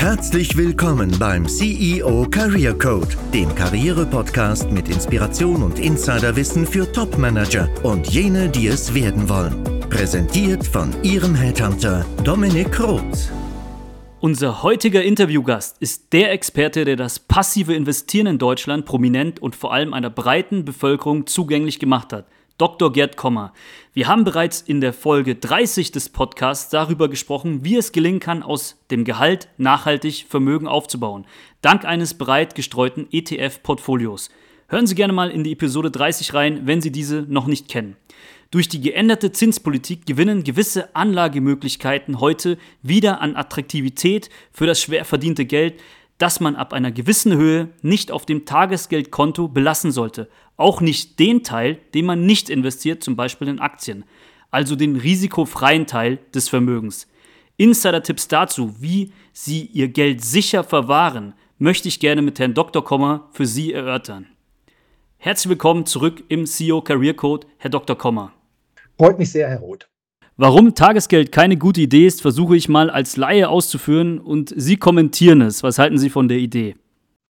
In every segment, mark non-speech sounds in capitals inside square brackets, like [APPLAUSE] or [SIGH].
Herzlich willkommen beim CEO Career Code, dem Karriere-Podcast mit Inspiration und Insiderwissen für Top-Manager und jene, die es werden wollen. Präsentiert von Ihrem Headhunter Dominik Roth. Unser heutiger Interviewgast ist der Experte, der das passive Investieren in Deutschland prominent und vor allem einer breiten Bevölkerung zugänglich gemacht hat – Dr. Gerd Kommer. Wir haben bereits in der Folge 30 des Podcasts darüber gesprochen, wie es gelingen kann, aus dem Gehalt nachhaltig Vermögen aufzubauen, dank eines breit gestreuten ETF-Portfolios. Hören Sie gerne mal in die Episode 30 rein, wenn Sie diese noch nicht kennen. Durch die geänderte Zinspolitik gewinnen gewisse Anlagemöglichkeiten heute wieder an Attraktivität für das schwer verdiente Geld, das man ab einer gewissen Höhe nicht auf dem Tagesgeldkonto belassen sollte. Auch nicht den Teil, den man nicht investiert, zum Beispiel in Aktien. Also den risikofreien Teil des Vermögens. Insider-Tipps dazu, wie Sie Ihr Geld sicher verwahren, möchte ich gerne mit Herrn Dr. Kommer für Sie erörtern. Herzlich willkommen zurück im CEO Career Code, Herr Dr. Kommer. Freut mich sehr, Herr Roth. Warum Tagesgeld keine gute Idee ist, versuche ich mal als Laie auszuführen und Sie kommentieren es. Was halten Sie von der Idee?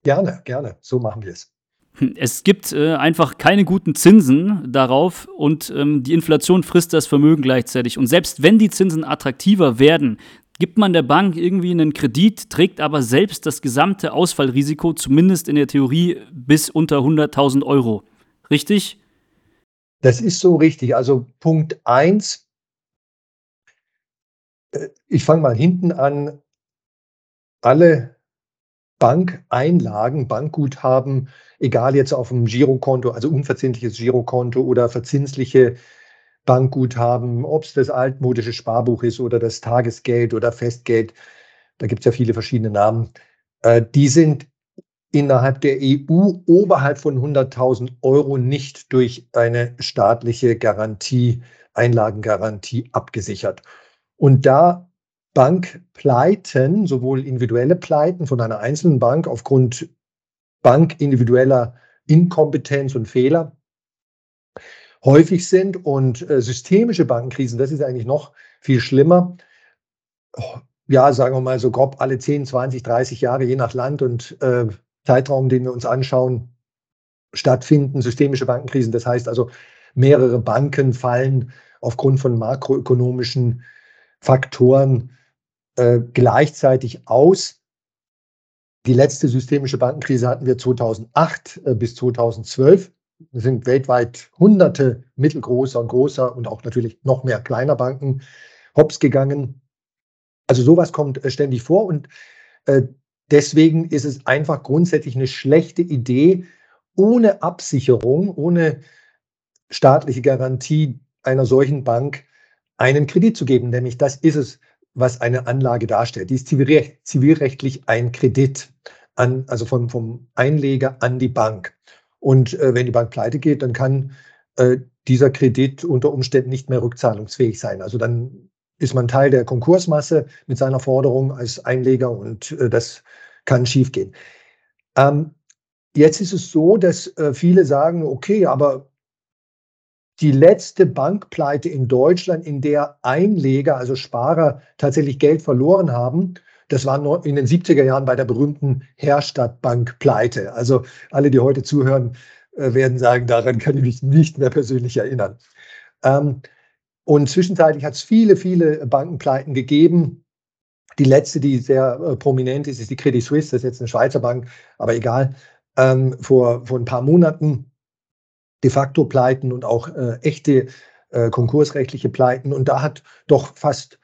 Gerne, gerne. So machen wir es. Es gibt äh, einfach keine guten Zinsen darauf und ähm, die Inflation frisst das Vermögen gleichzeitig. Und selbst wenn die Zinsen attraktiver werden, gibt man der Bank irgendwie einen Kredit, trägt aber selbst das gesamte Ausfallrisiko, zumindest in der Theorie, bis unter 100.000 Euro. Richtig? Das ist so richtig. Also Punkt 1, äh, ich fange mal hinten an. Alle Bankeinlagen, Bankguthaben, egal jetzt auf dem Girokonto, also unverzinsliches Girokonto oder verzinsliche Bankguthaben, ob es das altmodische Sparbuch ist oder das Tagesgeld oder Festgeld, da gibt es ja viele verschiedene Namen, äh, die sind innerhalb der EU oberhalb von 100.000 Euro nicht durch eine staatliche Garantie, Einlagengarantie abgesichert. Und da Bankpleiten, sowohl individuelle Pleiten von einer einzelnen Bank aufgrund bankindividueller Inkompetenz und Fehler häufig sind und äh, systemische Bankenkrisen, das ist eigentlich noch viel schlimmer. Ja, sagen wir mal so grob alle 10, 20, 30 Jahre, je nach Land und äh, Zeitraum, den wir uns anschauen, stattfinden, systemische Bankenkrisen. Das heißt also, mehrere Banken fallen aufgrund von makroökonomischen Faktoren äh, gleichzeitig aus. Die letzte systemische Bankenkrise hatten wir 2008 äh, bis 2012. Es sind weltweit hunderte mittelgroßer und großer und auch natürlich noch mehr kleiner Banken hops gegangen. Also sowas kommt äh, ständig vor und äh, deswegen ist es einfach grundsätzlich eine schlechte Idee, ohne Absicherung, ohne staatliche Garantie einer solchen Bank einen Kredit zu geben. Nämlich das ist es, was eine Anlage darstellt. Die ist zivilrechtlich ein Kredit, an, also vom, vom Einleger an die Bank. Und äh, wenn die Bank pleite geht, dann kann äh, dieser Kredit unter Umständen nicht mehr rückzahlungsfähig sein. Also dann ist man Teil der Konkursmasse mit seiner Forderung als Einleger und äh, das kann schiefgehen. Ähm, jetzt ist es so, dass äh, viele sagen, okay, aber die letzte Bankpleite in Deutschland, in der Einleger, also Sparer, tatsächlich Geld verloren haben. Das war in den 70er Jahren bei der berühmten Herstadt-Bank-Pleite. Also alle, die heute zuhören, äh, werden sagen, daran kann ich mich nicht mehr persönlich erinnern. Ähm, und zwischenzeitlich hat es viele, viele Bankenpleiten gegeben. Die letzte, die sehr äh, prominent ist, ist die Credit Suisse. Das ist jetzt eine Schweizer Bank, aber egal. Ähm, vor, vor ein paar Monaten de facto Pleiten und auch äh, echte äh, konkursrechtliche Pleiten. Und da hat doch fast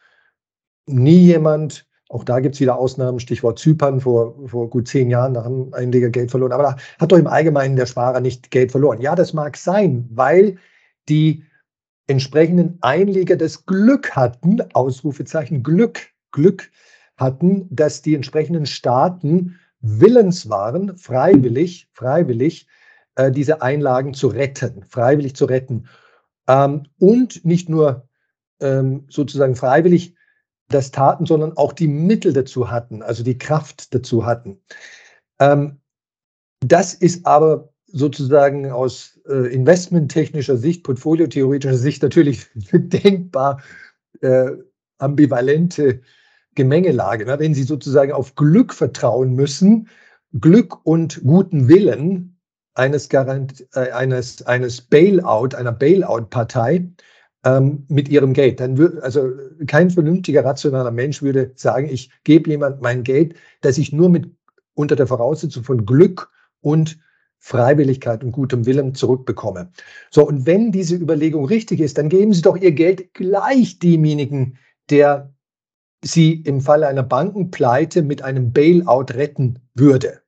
nie jemand, auch da gibt es wieder Ausnahmen, Stichwort Zypern, vor, vor gut zehn Jahren, da haben Einleger Geld verloren. Aber da hat doch im Allgemeinen der Sparer nicht Geld verloren. Ja, das mag sein, weil die entsprechenden Einleger das Glück hatten, Ausrufezeichen Glück, Glück hatten, dass die entsprechenden Staaten willens waren, freiwillig, freiwillig äh, diese Einlagen zu retten, freiwillig zu retten. Ähm, und nicht nur ähm, sozusagen freiwillig das taten, sondern auch die Mittel dazu hatten, also die Kraft dazu hatten. Ähm, das ist aber sozusagen aus äh, investmenttechnischer Sicht, portfoliotheoretischer Sicht natürlich [LAUGHS] denkbar äh, ambivalente Gemengelage. Wenn Sie sozusagen auf Glück vertrauen müssen, Glück und guten Willen eines, Garant äh, eines, eines Bailout, einer Bailout-Partei ähm, mit ihrem Geld. Dann würde, also kein vernünftiger, rationaler Mensch würde sagen, ich gebe jemand mein Geld, das ich nur mit unter der Voraussetzung von Glück und Freiwilligkeit und gutem Willen zurückbekomme. So, und wenn diese Überlegung richtig ist, dann geben Sie doch Ihr Geld gleich demjenigen, der Sie im Falle einer Bankenpleite mit einem Bailout retten würde,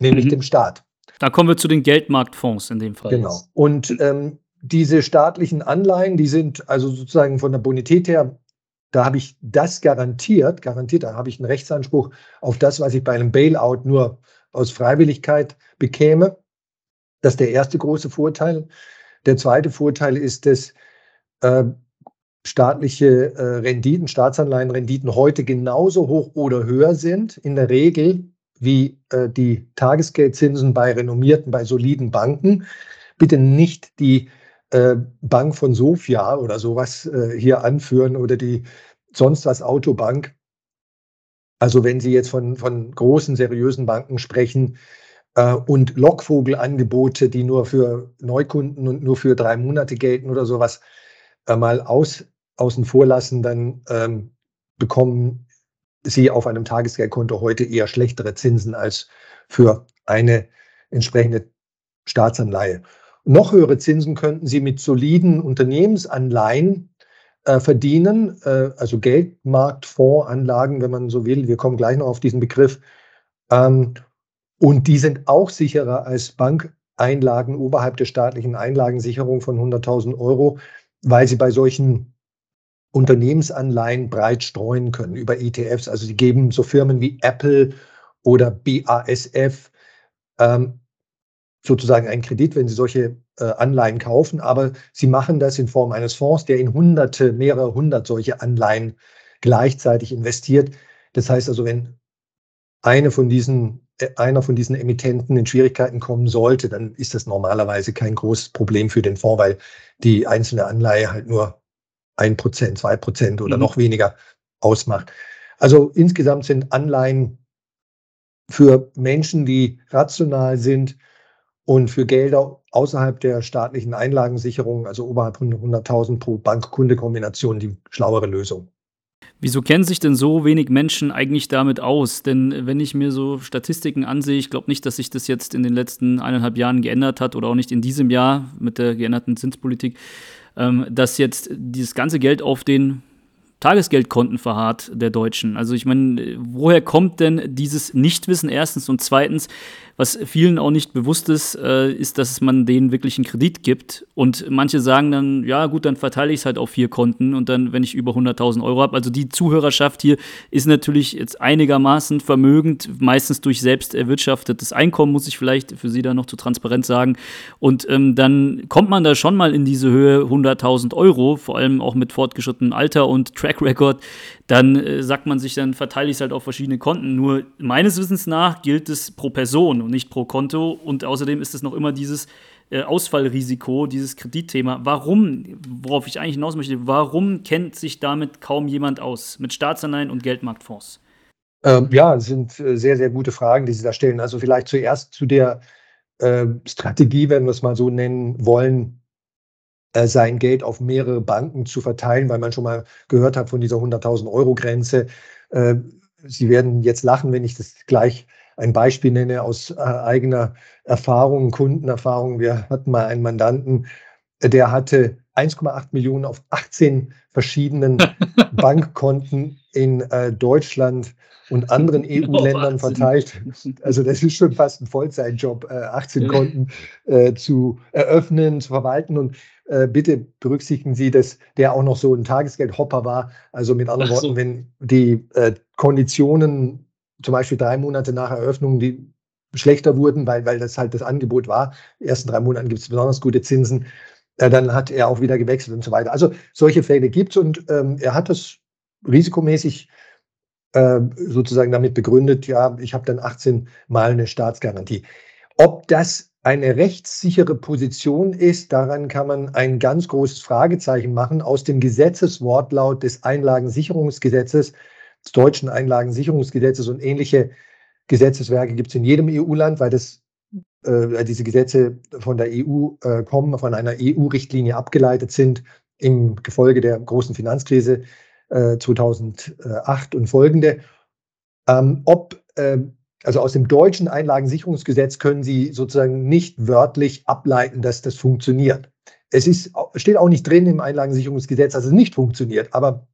nämlich mhm. dem Staat. Da kommen wir zu den Geldmarktfonds in dem Fall. Genau. Und ähm, diese staatlichen Anleihen, die sind also sozusagen von der Bonität her, da habe ich das garantiert, garantiert, da habe ich einen Rechtsanspruch auf das, was ich bei einem Bailout nur aus Freiwilligkeit bekäme. Das ist der erste große Vorteil. Der zweite Vorteil ist, dass äh, staatliche äh, Renditen, Staatsanleihenrenditen heute genauso hoch oder höher sind, in der Regel wie äh, die Tagesgeldzinsen bei renommierten, bei soliden Banken. Bitte nicht die äh, Bank von Sofia oder sowas äh, hier anführen oder die sonst was Autobank. Also wenn Sie jetzt von, von großen, seriösen Banken sprechen äh, und Lockvogelangebote, die nur für Neukunden und nur für drei Monate gelten oder sowas, äh, mal aus, außen vor lassen, dann ähm, bekommen Sie auf einem Tagesgeldkonto heute eher schlechtere Zinsen als für eine entsprechende Staatsanleihe. Noch höhere Zinsen könnten Sie mit soliden Unternehmensanleihen äh, verdienen, äh, also Geldmarktfondsanlagen, wenn man so will. Wir kommen gleich noch auf diesen Begriff. Ähm, und die sind auch sicherer als Bankeinlagen oberhalb der staatlichen Einlagensicherung von 100.000 Euro, weil sie bei solchen Unternehmensanleihen breit streuen können über ETFs. Also sie geben so Firmen wie Apple oder BASF ähm, sozusagen einen Kredit, wenn Sie solche äh, Anleihen kaufen, aber Sie machen das in Form eines Fonds, der in hunderte, mehrere hundert solche Anleihen gleichzeitig investiert. Das heißt also, wenn eine von diesen, äh, einer von diesen Emittenten in Schwierigkeiten kommen sollte, dann ist das normalerweise kein großes Problem für den Fonds, weil die einzelne Anleihe halt nur ein Prozent, zwei Prozent oder mhm. noch weniger ausmacht. Also insgesamt sind Anleihen für Menschen, die rational sind, und für Gelder außerhalb der staatlichen Einlagensicherung, also oberhalb von 100.000 pro Bank-Kunde-Kombination, die schlauere Lösung. Wieso kennen sich denn so wenig Menschen eigentlich damit aus? Denn wenn ich mir so Statistiken ansehe, ich glaube nicht, dass sich das jetzt in den letzten eineinhalb Jahren geändert hat oder auch nicht in diesem Jahr mit der geänderten Zinspolitik, ähm, dass jetzt dieses ganze Geld auf den Tagesgeldkonten verharrt der Deutschen. Also ich meine, woher kommt denn dieses Nichtwissen erstens und zweitens, was vielen auch nicht bewusst ist, äh, ist, dass man denen wirklich einen Kredit gibt. Und manche sagen dann, ja gut, dann verteile ich es halt auf vier Konten und dann, wenn ich über 100.000 Euro habe. Also die Zuhörerschaft hier ist natürlich jetzt einigermaßen vermögend, meistens durch selbst erwirtschaftetes Einkommen, muss ich vielleicht für Sie da noch zu transparent sagen. Und ähm, dann kommt man da schon mal in diese Höhe 100.000 Euro, vor allem auch mit fortgeschrittenem Alter und Track Record. Dann äh, sagt man sich, dann verteile ich es halt auf verschiedene Konten. Nur meines Wissens nach gilt es pro Person und nicht pro Konto. Und außerdem ist es noch immer dieses äh, Ausfallrisiko, dieses Kreditthema. Warum, worauf ich eigentlich hinaus möchte, warum kennt sich damit kaum jemand aus mit Staatsanleihen und Geldmarktfonds? Ähm, ja, das sind äh, sehr, sehr gute Fragen, die Sie da stellen. Also vielleicht zuerst zu der äh, Strategie, wenn wir es mal so nennen wollen, sein Geld auf mehrere Banken zu verteilen, weil man schon mal gehört hat von dieser 100.000 Euro Grenze. Äh, Sie werden jetzt lachen, wenn ich das gleich ein Beispiel nenne aus äh, eigener Erfahrung, Kundenerfahrung. Wir hatten mal einen Mandanten, der hatte 1,8 Millionen auf 18 verschiedenen [LAUGHS] Bankkonten in äh, Deutschland und anderen [LAUGHS] EU-Ländern verteilt. Also das ist schon fast ein Vollzeitjob, äh, 18 Konten äh, zu eröffnen, zu verwalten. Und äh, bitte berücksichtigen Sie, dass der auch noch so ein Tagesgeldhopper war. Also mit anderen so. Worten, wenn die äh, Konditionen zum Beispiel drei Monate nach Eröffnung, die schlechter wurden, weil, weil das halt das Angebot war. Die ersten drei Monate gibt es besonders gute Zinsen. Äh, dann hat er auch wieder gewechselt und so weiter. Also solche Fälle gibt es und ähm, er hat das risikomäßig äh, sozusagen damit begründet, ja, ich habe dann 18 Mal eine Staatsgarantie. Ob das eine rechtssichere Position ist, daran kann man ein ganz großes Fragezeichen machen. Aus dem Gesetzeswortlaut des Einlagensicherungsgesetzes des deutschen Einlagensicherungsgesetzes und ähnliche Gesetzeswerke gibt es in jedem EU-Land, weil das, äh, diese Gesetze von der EU äh, kommen, von einer EU-Richtlinie abgeleitet sind im Gefolge der großen Finanzkrise äh, 2008 und folgende. Ähm, ob, äh, also aus dem deutschen Einlagensicherungsgesetz können Sie sozusagen nicht wörtlich ableiten, dass das funktioniert. Es ist, steht auch nicht drin im Einlagensicherungsgesetz, dass es nicht funktioniert, aber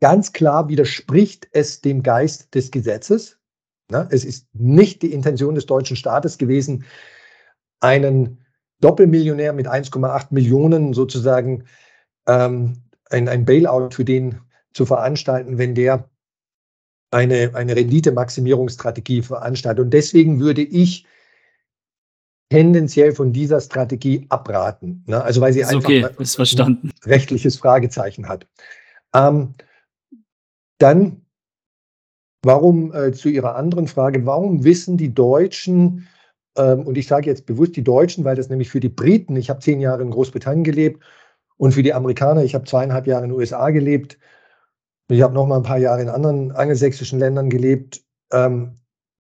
ganz klar widerspricht es dem Geist des Gesetzes. Es ist nicht die Intention des deutschen Staates gewesen, einen Doppelmillionär mit 1,8 Millionen sozusagen ähm, ein, ein Bailout für den zu veranstalten, wenn der eine, eine Renditemaximierungsstrategie veranstaltet. Und deswegen würde ich tendenziell von dieser Strategie abraten. Ne? Also weil sie ist einfach okay, ein rechtliches Fragezeichen hat. Ähm, dann, warum äh, zu Ihrer anderen Frage, warum wissen die Deutschen, ähm, und ich sage jetzt bewusst die Deutschen, weil das nämlich für die Briten, ich habe zehn Jahre in Großbritannien gelebt, und für die Amerikaner, ich habe zweieinhalb Jahre in den USA gelebt, ich habe noch mal ein paar Jahre in anderen angelsächsischen Ländern gelebt, ähm,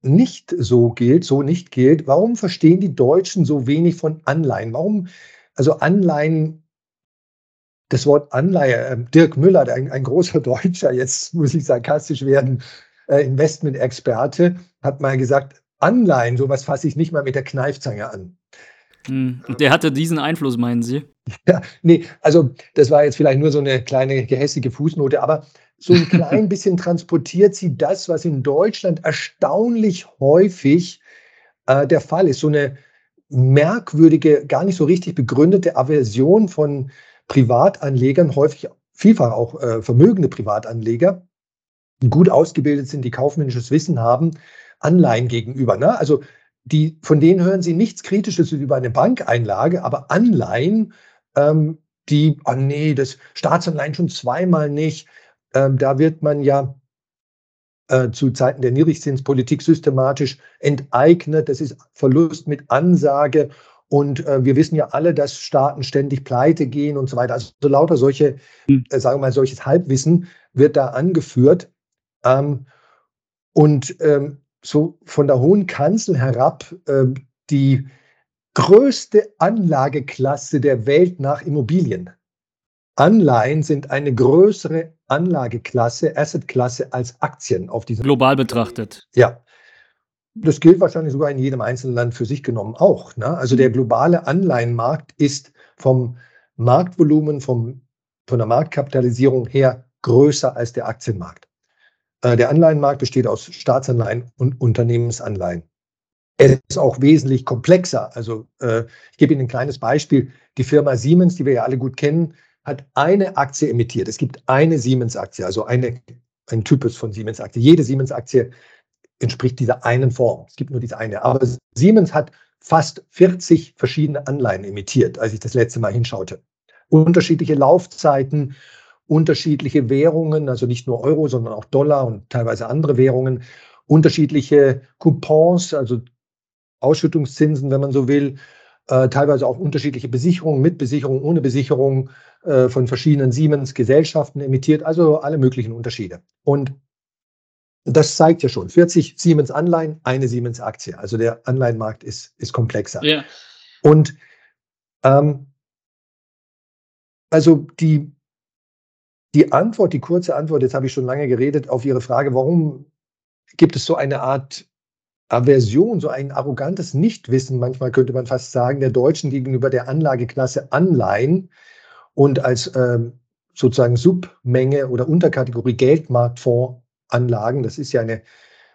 nicht so gilt, so nicht gilt, warum verstehen die Deutschen so wenig von Anleihen? Warum, also Anleihen, das Wort Anleihe, äh, Dirk Müller, ein, ein, großer Deutscher, jetzt [LAUGHS] muss ich sarkastisch werden, äh, Investment-Experte, hat mal gesagt, Anleihen, sowas fasse ich nicht mal mit der Kneifzange an. Hm, und der hatte diesen Einfluss, meinen Sie? [LAUGHS] Ja, nee, also das war jetzt vielleicht nur so eine kleine gehässige Fußnote, aber so ein klein bisschen transportiert sie das, was in Deutschland erstaunlich häufig äh, der Fall ist. So eine merkwürdige, gar nicht so richtig begründete Aversion von Privatanlegern, häufig vielfach auch äh, vermögende Privatanleger, die gut ausgebildet sind, die kaufmännisches Wissen haben, Anleihen gegenüber. Ne? Also die, von denen hören Sie nichts Kritisches über eine Bankeinlage, aber Anleihen, ähm, die, oh nee, das Staatsanleihen schon zweimal nicht. Ähm, da wird man ja äh, zu Zeiten der Niedrigzinspolitik systematisch enteignet. Das ist Verlust mit Ansage. Und äh, wir wissen ja alle, dass Staaten ständig pleite gehen und so weiter. Also so lauter solche, mhm. äh, sagen wir mal, solches Halbwissen wird da angeführt. Ähm, und ähm, so von der hohen Kanzel herab äh, die größte Anlageklasse der Welt nach Immobilien. Anleihen sind eine größere Anlageklasse, Assetklasse als Aktien auf diesem. Global betrachtet. Ja. Das gilt wahrscheinlich sogar in jedem einzelnen Land für sich genommen auch. Ne? Also der globale Anleihenmarkt ist vom Marktvolumen, vom, von der Marktkapitalisierung her größer als der Aktienmarkt. Äh, der Anleihenmarkt besteht aus Staatsanleihen und Unternehmensanleihen. Er ist auch wesentlich komplexer. Also äh, ich gebe Ihnen ein kleines Beispiel. Die Firma Siemens, die wir ja alle gut kennen, hat eine Aktie emittiert. Es gibt eine Siemens-Aktie, also eine, ein Typus von Siemens-Aktie. Jede Siemens-Aktie entspricht dieser einen Form. Es gibt nur diese eine. Aber Siemens hat fast 40 verschiedene Anleihen emittiert, als ich das letzte Mal hinschaute. Unterschiedliche Laufzeiten, unterschiedliche Währungen, also nicht nur Euro, sondern auch Dollar und teilweise andere Währungen, unterschiedliche Coupons, also Ausschüttungszinsen, wenn man so will, äh, teilweise auch unterschiedliche Besicherungen mit Besicherung, ohne Besicherung äh, von verschiedenen Siemens-Gesellschaften emittiert, also alle möglichen Unterschiede. Und das zeigt ja schon, 40 Siemens-Anleihen, eine Siemens-Aktie. Also der Anleihenmarkt ist, ist komplexer. Ja. Und ähm, also die, die Antwort, die kurze Antwort, jetzt habe ich schon lange geredet, auf Ihre Frage, warum gibt es so eine Art Aversion, so ein arrogantes Nichtwissen, manchmal könnte man fast sagen, der Deutschen gegenüber der Anlageklasse Anleihen und als ähm, sozusagen Submenge oder Unterkategorie Geldmarktfondsanlagen, das ist ja eine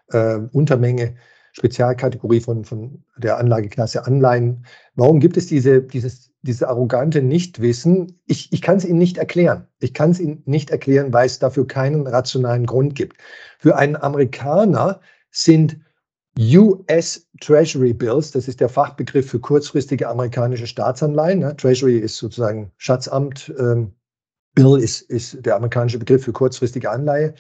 äh, Untermenge, Spezialkategorie von, von der Anlageklasse Anleihen. Warum gibt es diese, dieses, dieses arrogante Nichtwissen? Ich, ich kann es Ihnen nicht erklären. Ich kann es Ihnen nicht erklären, weil es dafür keinen rationalen Grund gibt. Für einen Amerikaner sind US Treasury Bills, das ist der Fachbegriff für kurzfristige amerikanische Staatsanleihen. Ne? Treasury ist sozusagen Schatzamt, ähm, Bill ist, ist der amerikanische Begriff für kurzfristige Anleihe.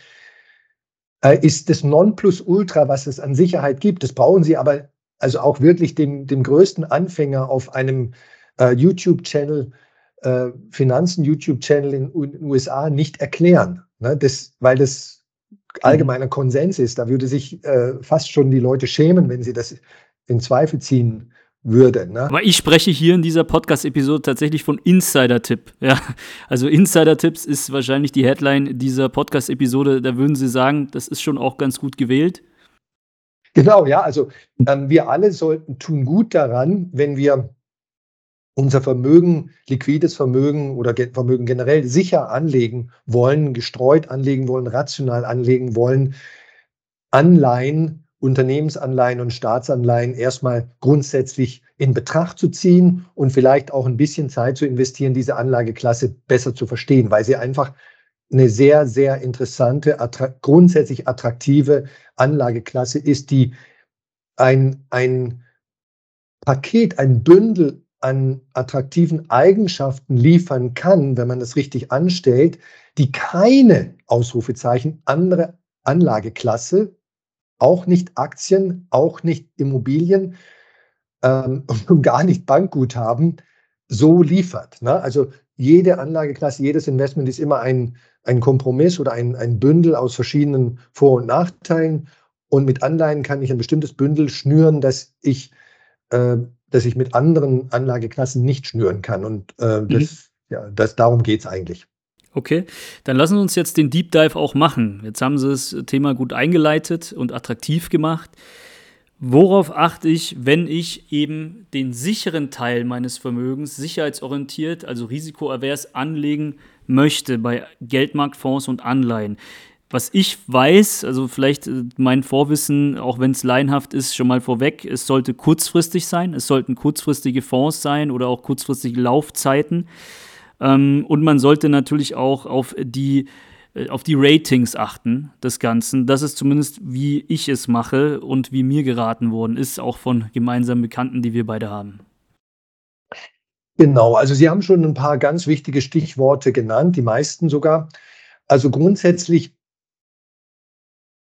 Äh, ist das Nonplusultra, was es an Sicherheit gibt. Das brauchen Sie aber also auch wirklich dem, dem größten Anfänger auf einem äh, YouTube-Channel, äh, Finanzen-YouTube-Channel in den USA nicht erklären. Ne? Das, weil das allgemeiner Konsens ist. Da würde sich äh, fast schon die Leute schämen, wenn sie das in Zweifel ziehen würde. Ne? Aber ich spreche hier in dieser Podcast-Episode tatsächlich von Insider-Tipp. [LAUGHS] Ja, also Insider-Tipps ist wahrscheinlich die Headline dieser Podcast-Episode. Da würden Sie sagen, das ist schon auch ganz gut gewählt. Genau, ja. Also ähm, wir alle sollten tun gut daran, wenn wir unser Vermögen, liquides Vermögen oder Vermögen generell sicher anlegen wollen, gestreut anlegen wollen, rational anlegen wollen, Anleihen Unternehmensanleihen und Staatsanleihen erstmal grundsätzlich in Betracht zu ziehen und vielleicht auch ein bisschen Zeit zu investieren, diese Anlageklasse besser zu verstehen, weil sie einfach eine sehr, sehr interessante, attra grundsätzlich attraktive Anlageklasse ist, die ein, ein Paket, ein Bündel an attraktiven Eigenschaften liefern kann, wenn man das richtig anstellt, die keine Ausrufezeichen andere Anlageklasse auch nicht Aktien, auch nicht Immobilien ähm, [LAUGHS] und gar nicht Bankguthaben so liefert. Ne? Also jede Anlageklasse, jedes Investment ist immer ein, ein Kompromiss oder ein, ein Bündel aus verschiedenen Vor- und Nachteilen. Und mit Anleihen kann ich ein bestimmtes Bündel schnüren, das ich, äh, das ich mit anderen Anlageklassen nicht schnüren kann. Und äh, das, mhm. ja, das, darum geht es eigentlich. Okay, dann lassen Sie uns jetzt den Deep Dive auch machen. Jetzt haben Sie das Thema gut eingeleitet und attraktiv gemacht. Worauf achte ich, wenn ich eben den sicheren Teil meines Vermögens sicherheitsorientiert, also risikoavers anlegen möchte bei Geldmarktfonds und Anleihen? Was ich weiß, also vielleicht äh, mein Vorwissen, auch wenn es laienhaft ist, schon mal vorweg, es sollte kurzfristig sein, es sollten kurzfristige Fonds sein oder auch kurzfristige Laufzeiten. Ähm, und man sollte natürlich auch auf die äh, auf die Ratings achten des Ganzen. Das ist zumindest, wie ich es mache und wie mir geraten worden ist, auch von gemeinsamen Bekannten, die wir beide haben. Genau, also Sie haben schon ein paar ganz wichtige Stichworte genannt, die meisten sogar. Also grundsätzlich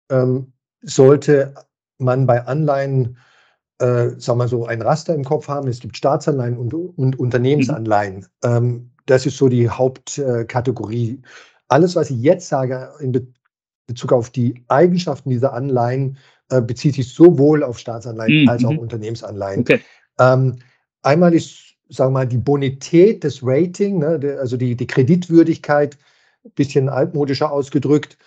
ähm, sollte man bei Anleihen, äh, sagen wir so, ein Raster im Kopf haben. Es gibt Staatsanleihen und, und Unternehmensanleihen. Mhm. Ähm, das ist so die Hauptkategorie. Alles, was ich jetzt sage in Bezug auf die Eigenschaften dieser Anleihen, äh, bezieht sich sowohl auf Staatsanleihen mhm. als auch mhm. Unternehmensanleihen. Okay. Ähm, einmal ist, sagen wir mal, die Bonität des Rating, ne, also die, die Kreditwürdigkeit, ein bisschen altmodischer ausgedrückt.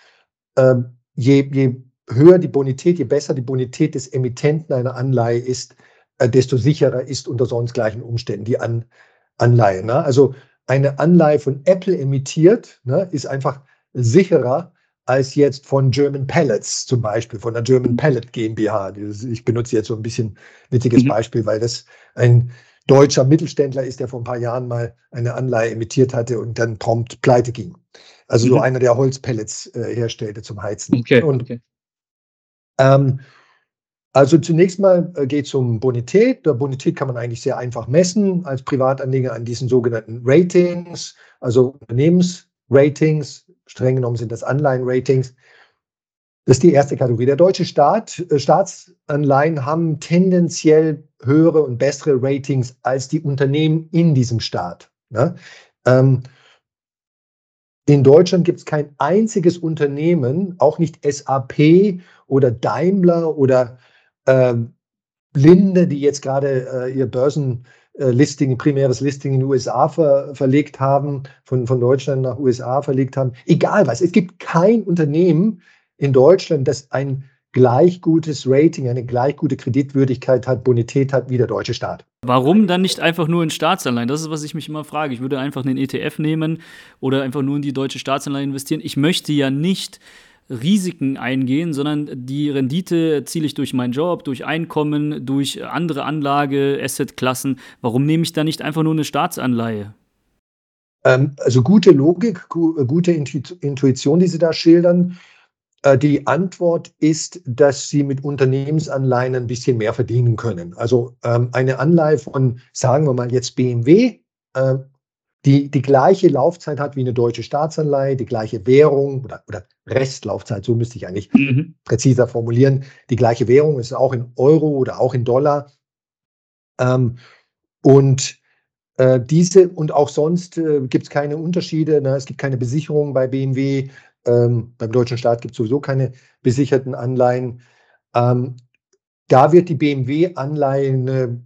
Ähm, je, je höher die Bonität, je besser die Bonität des Emittenten einer Anleihe ist, äh, desto sicherer ist unter sonst gleichen Umständen die An Anleihe. Ne? Also eine Anleihe von Apple emittiert, ne, ist einfach sicherer als jetzt von German Pellets zum Beispiel, von der German Pellet GmbH. Ich benutze jetzt so ein bisschen witziges mhm. Beispiel, weil das ein deutscher Mittelständler ist, der vor ein paar Jahren mal eine Anleihe emittiert hatte und dann prompt pleite ging. Also mhm. so einer, der Holzpellets äh, herstellte zum Heizen. Okay, und, okay. Ähm, also zunächst mal äh, geht es um Bonität. Der Bonität kann man eigentlich sehr einfach messen als Privatanleger an diesen sogenannten Ratings, also Unternehmensratings. Streng genommen sind das Anleihenratings. Das ist die erste Kategorie. Der deutsche Staat, äh, Staatsanleihen haben tendenziell höhere und bessere Ratings als die Unternehmen in diesem Staat. Ne? Ähm, in Deutschland gibt es kein einziges Unternehmen, auch nicht SAP oder Daimler oder ähm, Linde, die jetzt gerade äh, ihr Börsenlisting, primäres Listing in den USA ver verlegt haben, von, von Deutschland nach USA verlegt haben. Egal was, es gibt kein Unternehmen in Deutschland, das ein gleich gutes Rating, eine gleich gute Kreditwürdigkeit hat, Bonität hat wie der deutsche Staat. Warum dann nicht einfach nur in Staatsanleihen? Das ist, was ich mich immer frage. Ich würde einfach einen ETF nehmen oder einfach nur in die deutsche Staatsanleihe investieren. Ich möchte ja nicht Risiken eingehen, sondern die Rendite erziele ich durch meinen Job, durch Einkommen, durch andere Anlage, Assetklassen. Warum nehme ich da nicht einfach nur eine Staatsanleihe? Ähm, also gute Logik, gute Intuition, die Sie da schildern. Äh, die Antwort ist, dass Sie mit Unternehmensanleihen ein bisschen mehr verdienen können. Also ähm, eine Anleihe von, sagen wir mal jetzt BMW, äh, die die gleiche Laufzeit hat wie eine deutsche Staatsanleihe, die gleiche Währung oder, oder Restlaufzeit, so müsste ich eigentlich mhm. präziser formulieren. Die gleiche Währung ist auch in Euro oder auch in Dollar. Ähm, und äh, diese und auch sonst äh, gibt es keine Unterschiede. Ne? Es gibt keine Besicherung bei BMW. Ähm, beim deutschen Staat gibt es sowieso keine besicherten Anleihen. Ähm, da wird die BMW-Anleihe eine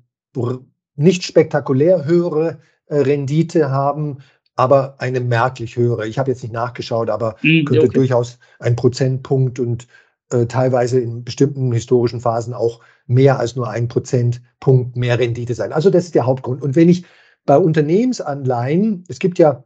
nicht spektakulär höhere äh, Rendite haben, aber eine merklich höhere. Ich habe jetzt nicht nachgeschaut, aber mhm, könnte okay. durchaus ein Prozentpunkt und äh, teilweise in bestimmten historischen Phasen auch mehr als nur ein Prozentpunkt mehr Rendite sein. Also das ist der Hauptgrund. Und wenn ich bei Unternehmensanleihen, es gibt ja,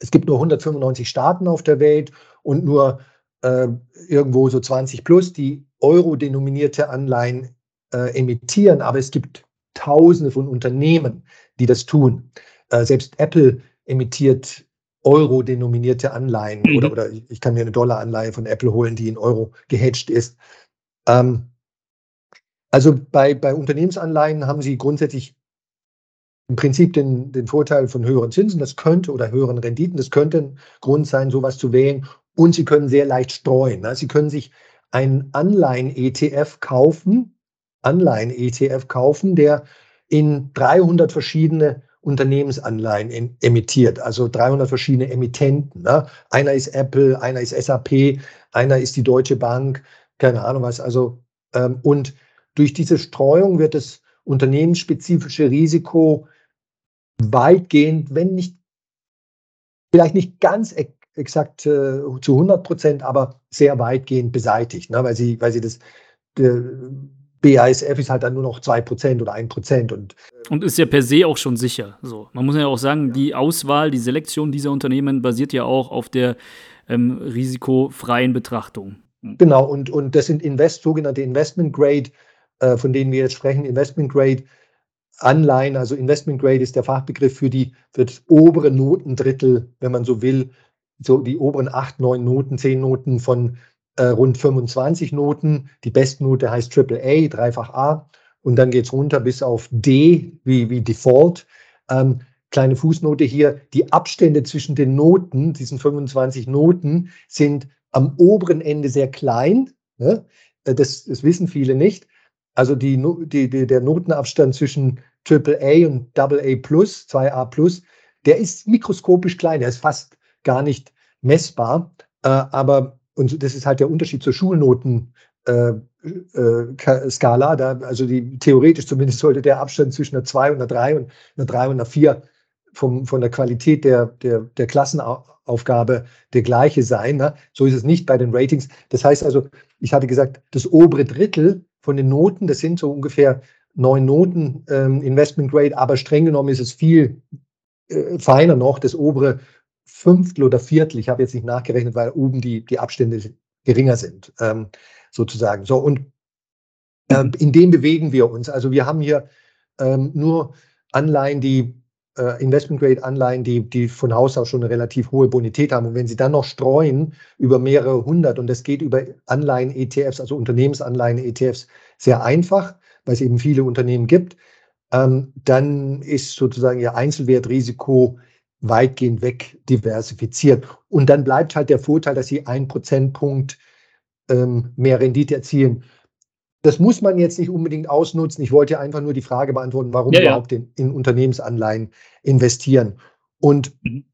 es gibt nur 195 Staaten auf der Welt und nur äh, irgendwo so 20 plus, die euro-denominierte Anleihen äh, emittieren, aber es gibt Tausende von Unternehmen, die das tun. Äh, selbst Apple emittiert Euro-denominierte Anleihen mhm. oder, oder ich kann mir eine Dollar-Anleihe von Apple holen, die in Euro gehatcht ist. Ähm, also bei, bei Unternehmensanleihen haben sie grundsätzlich im Prinzip den, den Vorteil von höheren Zinsen, das könnte oder höheren Renditen, das könnte ein Grund sein, sowas zu wählen. Und sie können sehr leicht streuen. Ne? Sie können sich einen Anleihen-ETF kaufen, Anleihen-ETF kaufen, der in 300 verschiedene Unternehmensanleihen in, emittiert, also 300 verschiedene Emittenten. Ne? Einer ist Apple, einer ist SAP, einer ist die Deutsche Bank, keine Ahnung was. Also ähm, und durch diese Streuung wird das unternehmensspezifische Risiko weitgehend, wenn nicht vielleicht nicht ganz e exakt äh, zu 100 Prozent, aber sehr weitgehend beseitigt, ne? weil sie, weil sie das äh, BASF ist halt dann nur noch 2% oder 1%. Und, äh, und ist ja per se auch schon sicher. So. Man muss ja auch sagen, ja. die Auswahl, die Selektion dieser Unternehmen basiert ja auch auf der ähm, risikofreien Betrachtung. Genau, und, und das sind Invest, sogenannte Investment Grade, äh, von denen wir jetzt sprechen, Investment Grade Anleihen, also Investment Grade ist der Fachbegriff für die für das obere Notendrittel, wenn man so will, so die oberen acht, neun Noten, zehn Noten von äh, rund 25 Noten. Die Bestnote heißt AAA, dreifach A. Und dann geht es runter bis auf D, wie, wie Default. Ähm, kleine Fußnote hier. Die Abstände zwischen den Noten, diesen 25 Noten, sind am oberen Ende sehr klein. Ne? Äh, das, das wissen viele nicht. Also die, die, die, der Notenabstand zwischen AAA und AA Plus, 2A Plus, der ist mikroskopisch klein, der ist fast gar nicht messbar. Äh, aber und das ist halt der Unterschied zur Schulnoten. Äh, äh, Skala, da, also die, theoretisch zumindest sollte der Abstand zwischen einer 2 und einer 3 und einer 3 und einer 4 vom, von der Qualität der, der, der Klassenaufgabe der gleiche sein. Ne? So ist es nicht bei den Ratings. Das heißt also, ich hatte gesagt, das obere Drittel von den Noten, das sind so ungefähr neun Noten ähm, Investment Grade, aber streng genommen ist es viel äh, feiner noch. Das obere Fünftel oder Viertel, ich habe jetzt nicht nachgerechnet, weil oben die, die Abstände geringer sind, ähm, sozusagen. So, und ähm, in dem bewegen wir uns. Also wir haben hier ähm, nur Anleihen, die äh, Investment-Grade-Anleihen, die, die von Haus aus schon eine relativ hohe Bonität haben. Und wenn Sie dann noch streuen über mehrere hundert, und das geht über Anleihen-ETFs, also Unternehmensanleihen-ETFs, sehr einfach, weil es eben viele Unternehmen gibt, ähm, dann ist sozusagen Ihr Einzelwertrisiko weitgehend wegdiversifiziert. Und dann bleibt halt der Vorteil, dass Sie einen Prozentpunkt ähm, mehr Rendite erzielen. Das muss man jetzt nicht unbedingt ausnutzen. Ich wollte einfach nur die Frage beantworten, warum ja, überhaupt in, in, Unternehmensanleihen investieren. Und mhm.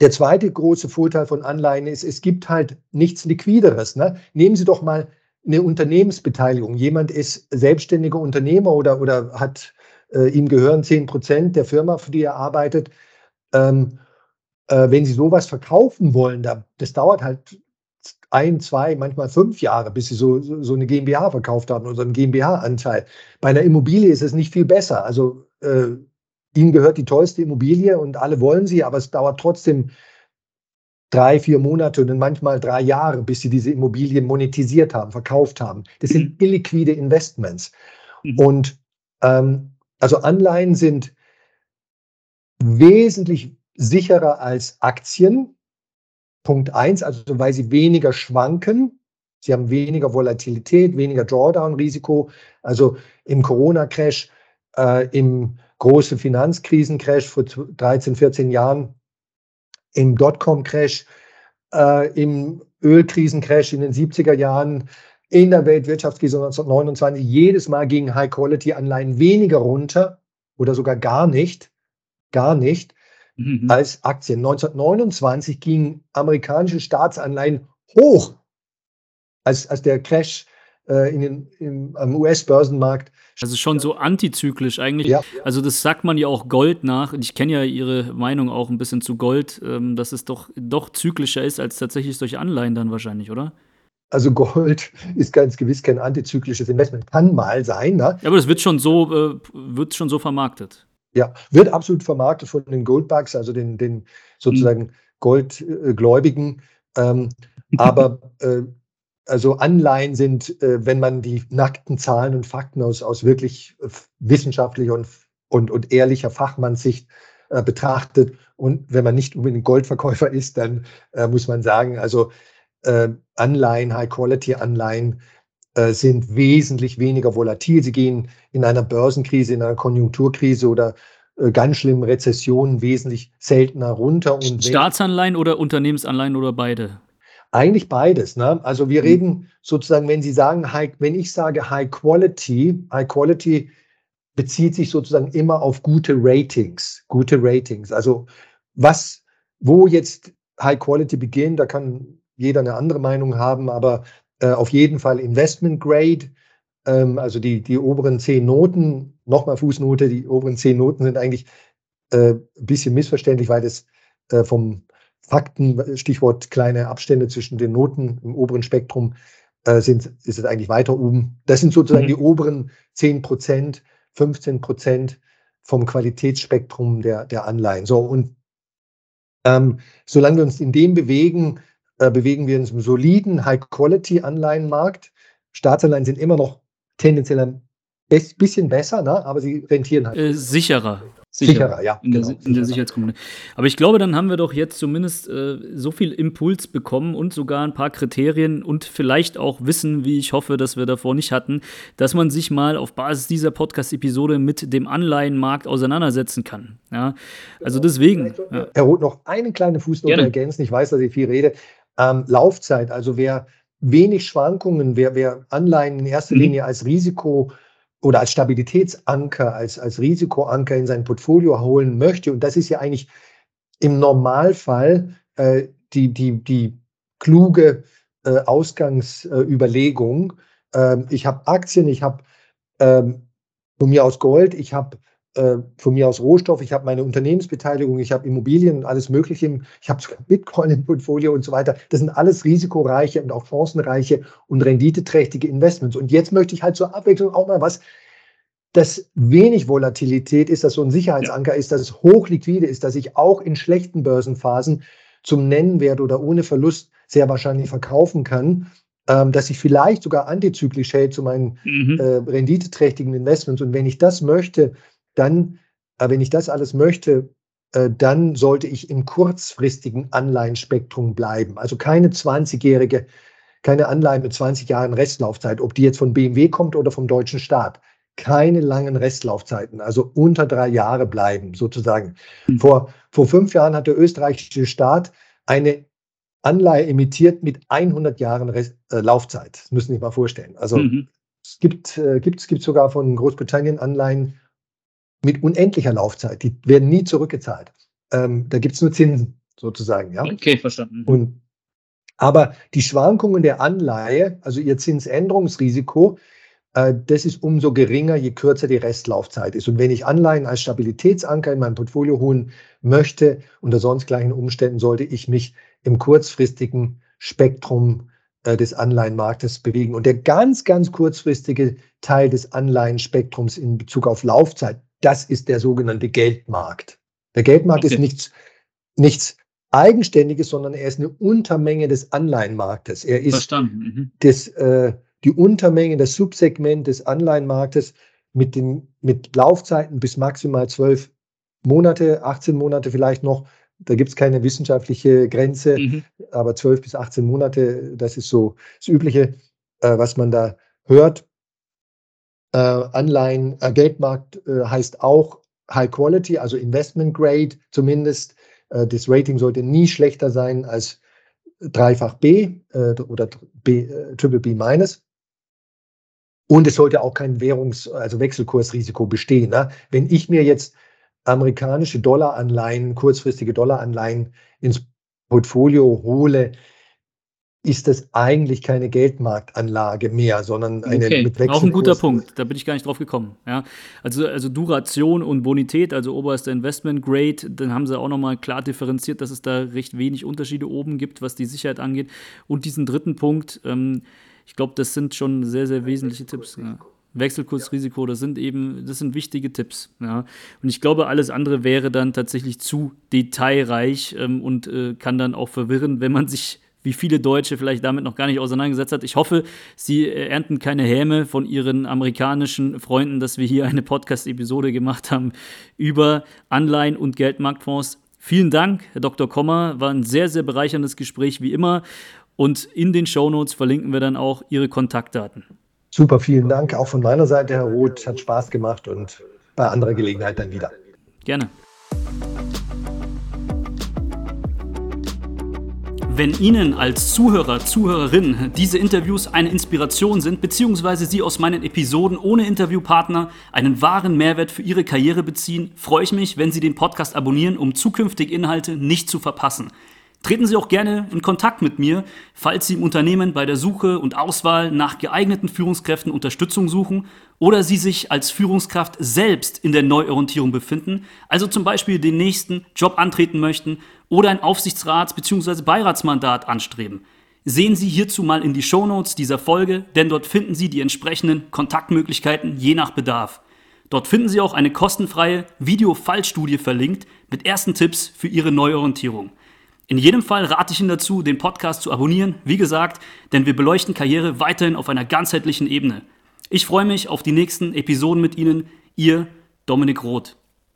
der zweite große Vorteil von Anleihen ist, es gibt halt nichts Liquideres. Ne? Nehmen Sie doch mal eine Unternehmensbeteiligung. Jemand ist selbstständiger Unternehmer oder, oder hat, äh, ihm gehören 10 Prozent der Firma, für die er arbeitet. Ähm, äh, wenn Sie sowas verkaufen wollen, da, das dauert halt ein, zwei, manchmal fünf Jahre, bis Sie so, so eine GmbH verkauft haben oder einen GmbH-Anteil. Bei einer Immobilie ist es nicht viel besser. Also äh, Ihnen gehört die tollste Immobilie und alle wollen sie, aber es dauert trotzdem drei, vier Monate und manchmal drei Jahre, bis sie diese Immobilien monetisiert haben, verkauft haben. Das sind mhm. illiquide Investments. Mhm. Und ähm, also Anleihen sind wesentlich sicherer als Aktien. Punkt eins, also weil sie weniger schwanken. Sie haben weniger Volatilität, weniger Drawdown-Risiko. Also im Corona-Crash, äh, im großen Finanzkrisen-Crash vor 13, 14 Jahren, im Dotcom-Crash, äh, im Ölkrisen-Crash in den 70er Jahren, in der Weltwirtschaftskrise 1929, jedes Mal gingen High-Quality-Anleihen weniger runter oder sogar gar nicht gar nicht, mhm. als Aktien. 1929 gingen amerikanische Staatsanleihen hoch, als, als der Crash äh, in den, im, am US-Börsenmarkt. Also schon so antizyklisch eigentlich. Ja. Also das sagt man ja auch Gold nach. Ich kenne ja Ihre Meinung auch ein bisschen zu Gold, ähm, dass es doch, doch zyklischer ist als tatsächlich solche Anleihen dann wahrscheinlich, oder? Also Gold [LAUGHS] ist ganz gewiss kein antizyklisches Investment. Kann mal sein. Ne? Ja, aber das wird schon so, äh, wird schon so vermarktet. Ja, wird absolut vermarktet von den Goldbugs, also den, den sozusagen mhm. Goldgläubigen. Ähm, aber [LAUGHS] äh, also Anleihen sind, äh, wenn man die nackten Zahlen und Fakten aus, aus wirklich äh, wissenschaftlicher und, und, und ehrlicher Fachmannssicht äh, betrachtet und wenn man nicht unbedingt Goldverkäufer ist, dann äh, muss man sagen, also äh, Anleihen, High-Quality-Anleihen äh, sind wesentlich weniger volatil. Sie gehen in einer Börsenkrise, in einer Konjunkturkrise oder ganz schlimmen Rezessionen wesentlich seltener runter. Und Staatsanleihen oder Unternehmensanleihen oder beide? Eigentlich beides. Ne? Also wir mhm. reden sozusagen, wenn Sie sagen, high, wenn ich sage High Quality, High Quality bezieht sich sozusagen immer auf gute Ratings, gute Ratings. Also was, wo jetzt High Quality beginnt, da kann jeder eine andere Meinung haben, aber äh, auf jeden Fall Investment Grade, ähm, also die, die oberen zehn Noten, nochmal Fußnote, die oberen zehn Noten sind eigentlich äh, ein bisschen missverständlich, weil das äh, vom Fakten, Stichwort kleine Abstände zwischen den Noten im oberen Spektrum, äh, sind, ist es eigentlich weiter oben. Das sind sozusagen mhm. die oberen 10 Prozent, 15 Prozent vom Qualitätsspektrum der, der Anleihen. So, und ähm, solange wir uns in dem bewegen, äh, bewegen wir uns im soliden High-Quality-Anleihenmarkt. Staatsanleihen sind immer noch tendenziell ein bisschen besser, ne? aber sie rentieren halt. Äh, sicherer. Sicher, sicherer, ja. In, genau, der, in der Sicherheitskomponente. Aber ich glaube, dann haben wir doch jetzt zumindest äh, so viel Impuls bekommen und sogar ein paar Kriterien und vielleicht auch Wissen, wie ich hoffe, dass wir davor nicht hatten, dass man sich mal auf Basis dieser Podcast-Episode mit dem Anleihenmarkt auseinandersetzen kann. Ja? Also deswegen. Ja. Herr Roth, noch eine kleine Fußnote ergänzen. Ich weiß, dass ich viel rede. Ähm, Laufzeit, also wer wenig Schwankungen, wer, wer Anleihen in erster mhm. Linie als Risiko oder als Stabilitätsanker, als, als Risikoanker in sein Portfolio holen möchte. Und das ist ja eigentlich im Normalfall äh, die, die, die kluge äh, Ausgangsüberlegung. Äh, ich habe Aktien, ich habe ähm, von mir aus Gold, ich habe äh, von mir aus Rohstoff, ich habe meine Unternehmensbeteiligung, ich habe Immobilien, alles Mögliche, ich habe Bitcoin im Portfolio und so weiter. Das sind alles risikoreiche und auch chancenreiche und renditeträchtige Investments. Und jetzt möchte ich halt zur Abwechslung auch mal was, das wenig Volatilität ist, das so ein Sicherheitsanker ja. ist, dass es hochliquide ist, dass ich auch in schlechten Börsenphasen zum Nennwert oder ohne Verlust sehr wahrscheinlich verkaufen kann, ähm, dass ich vielleicht sogar antizyklisch hält zu meinen mhm. äh, renditeträchtigen Investments. Und wenn ich das möchte, dann, äh, wenn ich das alles möchte, äh, dann sollte ich im kurzfristigen Anleihenspektrum bleiben. Also keine 20-jährige, keine Anleihe mit 20 Jahren Restlaufzeit, ob die jetzt von BMW kommt oder vom deutschen Staat. Keine langen Restlaufzeiten, also unter drei Jahre bleiben, sozusagen. Mhm. Vor, vor fünf Jahren hat der österreichische Staat eine Anleihe emittiert mit 100 Jahren Rest, äh, Laufzeit. Das müssen Sie sich mal vorstellen. Also mhm. es gibt, äh, gibt, es gibt sogar von Großbritannien Anleihen mit unendlicher Laufzeit. Die werden nie zurückgezahlt. Ähm, da gibt es nur Zinsen sozusagen. Ja? Okay, verstanden. Und, aber die Schwankungen der Anleihe, also ihr Zinsänderungsrisiko, äh, das ist umso geringer, je kürzer die Restlaufzeit ist. Und wenn ich Anleihen als Stabilitätsanker in mein Portfolio holen möchte, unter sonst gleichen Umständen sollte ich mich im kurzfristigen Spektrum äh, des Anleihenmarktes bewegen. Und der ganz, ganz kurzfristige Teil des Anleihenspektrums in Bezug auf Laufzeit, das ist der sogenannte Geldmarkt. Der Geldmarkt okay. ist nichts, nichts Eigenständiges, sondern er ist eine Untermenge des Anleihenmarktes. Er ist Verstanden. Mhm. Das, äh, die Untermenge, das Subsegment des Anleihenmarktes mit, den, mit Laufzeiten bis maximal zwölf Monate, 18 Monate vielleicht noch. Da gibt es keine wissenschaftliche Grenze, mhm. aber 12 bis 18 Monate, das ist so das Übliche, äh, was man da hört. Äh, Anleihen, äh, Geldmarkt äh, heißt auch High Quality, also Investment Grade zumindest. Äh, das Rating sollte nie schlechter sein als dreifach B äh, oder B, äh, Triple B minus. Und es sollte auch kein Währungs-, also Wechselkursrisiko bestehen. Ne? Wenn ich mir jetzt amerikanische Dollaranleihen, kurzfristige Dollaranleihen ins Portfolio hole, ist das eigentlich keine Geldmarktanlage mehr, sondern eine okay. mit Wechselkurs. Auch ein guter Punkt, da bin ich gar nicht drauf gekommen. Ja, also, also Duration und Bonität, also oberster Investment Grade, dann haben sie auch nochmal klar differenziert, dass es da recht wenig Unterschiede oben gibt, was die Sicherheit angeht. Und diesen dritten Punkt, ähm, ich glaube, das sind schon sehr, sehr wesentliche Tipps. Ja. Wechselkursrisiko, das sind eben, das sind wichtige Tipps. Ja. Und ich glaube, alles andere wäre dann tatsächlich zu detailreich ähm, und äh, kann dann auch verwirren, wenn man sich wie viele Deutsche vielleicht damit noch gar nicht auseinandergesetzt hat. Ich hoffe, Sie äh, ernten keine Häme von Ihren amerikanischen Freunden, dass wir hier eine Podcast-Episode gemacht haben über Anleihen und Geldmarktfonds. Vielen Dank, Herr Dr. Kommer. War ein sehr, sehr bereicherndes Gespräch wie immer. Und in den Shownotes verlinken wir dann auch Ihre Kontaktdaten. Super, vielen Dank. Auch von meiner Seite, Herr Roth. Hat Spaß gemacht und bei anderer Gelegenheit dann wieder. Gerne. Wenn Ihnen als Zuhörer, Zuhörerin diese Interviews eine Inspiration sind, beziehungsweise Sie aus meinen Episoden ohne Interviewpartner einen wahren Mehrwert für Ihre Karriere beziehen, freue ich mich, wenn Sie den Podcast abonnieren, um zukünftige Inhalte nicht zu verpassen. Treten Sie auch gerne in Kontakt mit mir, falls Sie im Unternehmen bei der Suche und Auswahl nach geeigneten Führungskräften Unterstützung suchen oder Sie sich als Führungskraft selbst in der Neuorientierung befinden, also zum Beispiel den nächsten Job antreten möchten oder ein Aufsichtsrats- bzw. Beiratsmandat anstreben. Sehen Sie hierzu mal in die Shownotes dieser Folge, denn dort finden Sie die entsprechenden Kontaktmöglichkeiten je nach Bedarf. Dort finden Sie auch eine kostenfreie Video-Fallstudie verlinkt mit ersten Tipps für Ihre Neuorientierung. In jedem Fall rate ich Ihnen dazu, den Podcast zu abonnieren, wie gesagt, denn wir beleuchten Karriere weiterhin auf einer ganzheitlichen Ebene. Ich freue mich auf die nächsten Episoden mit Ihnen, Ihr Dominik Roth.